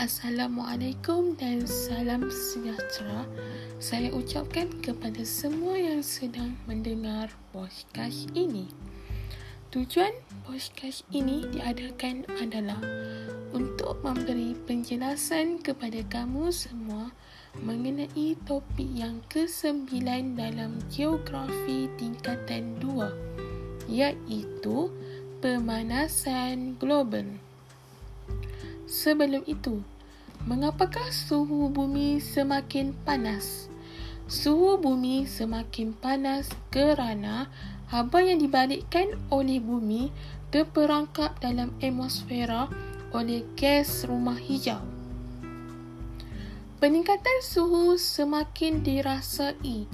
Assalamualaikum dan salam sejahtera. Saya ucapkan kepada semua yang sedang mendengar podcast ini. Tujuan podcast ini diadakan adalah untuk memberi penjelasan kepada kamu semua mengenai topik yang ke-9 dalam geografi tingkatan 2 iaitu pemanasan global. Sebelum itu, mengapakah suhu bumi semakin panas? Suhu bumi semakin panas kerana haba yang dibalikkan oleh bumi terperangkap dalam atmosfera oleh gas rumah hijau. Peningkatan suhu semakin dirasai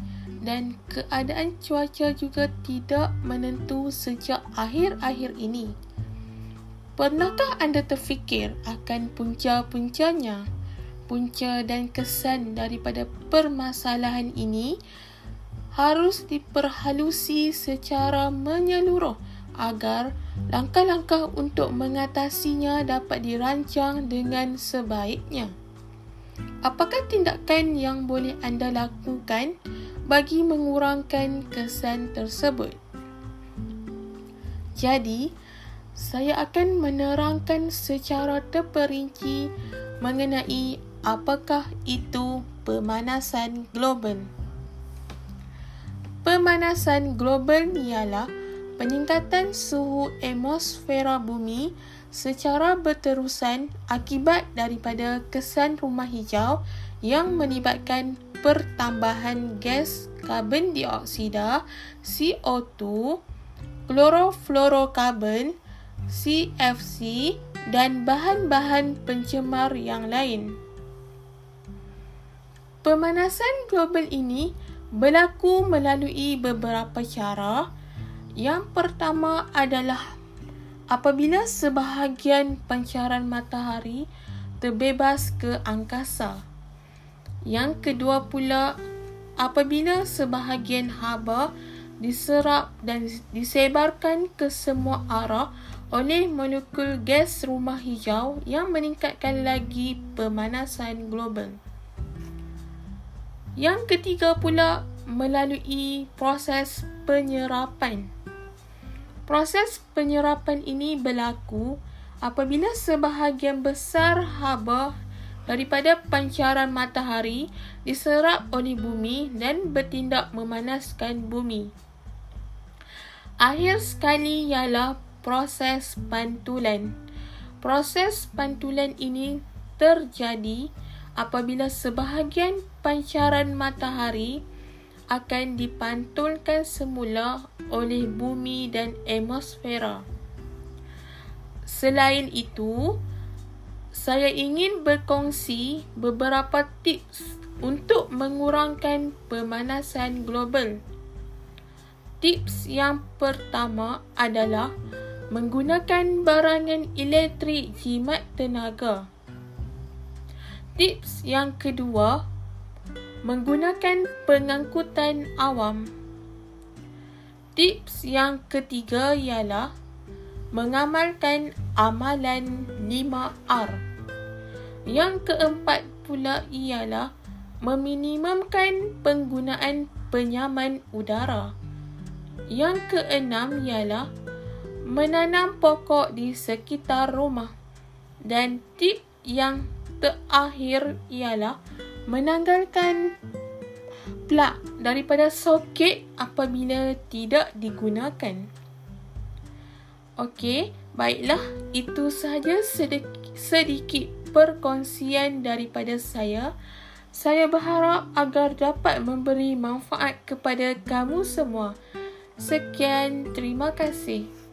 dan keadaan cuaca juga tidak menentu sejak akhir-akhir ini. Pernahkah anda terfikir akan punca-puncanya? Punca dan kesan daripada permasalahan ini harus diperhalusi secara menyeluruh agar langkah-langkah untuk mengatasinya dapat dirancang dengan sebaiknya. Apakah tindakan yang boleh anda lakukan bagi mengurangkan kesan tersebut? Jadi, saya akan menerangkan secara terperinci mengenai apakah itu pemanasan global. Pemanasan global ialah peningkatan suhu atmosfera bumi secara berterusan akibat daripada kesan rumah hijau yang melibatkan pertambahan gas karbon dioksida CO2, klorofluorokarbon, CFC dan bahan-bahan pencemar yang lain. Pemanasan global ini berlaku melalui beberapa cara. Yang pertama adalah apabila sebahagian pancaran matahari terbebas ke angkasa. Yang kedua pula apabila sebahagian haba diserap dan disebarkan ke semua arah oleh molekul gas rumah hijau yang meningkatkan lagi pemanasan global. Yang ketiga pula melalui proses penyerapan. Proses penyerapan ini berlaku apabila sebahagian besar haba daripada pancaran matahari diserap oleh bumi dan bertindak memanaskan bumi. Akhir sekali ialah proses pantulan. Proses pantulan ini terjadi apabila sebahagian pancaran matahari akan dipantulkan semula oleh bumi dan atmosfera. Selain itu, saya ingin berkongsi beberapa tips untuk mengurangkan pemanasan global. Tips yang pertama adalah menggunakan barangan elektrik jimat tenaga. Tips yang kedua, menggunakan pengangkutan awam. Tips yang ketiga ialah mengamalkan amalan 5R. Yang keempat pula ialah meminimumkan penggunaan penyaman udara. Yang keenam ialah menanam pokok di sekitar rumah. Dan tip yang terakhir ialah menanggalkan plug daripada soket apabila tidak digunakan. Okey, baiklah itu sahaja sedikit perkongsian daripada saya. Saya berharap agar dapat memberi manfaat kepada kamu semua. Sekian, terima kasih.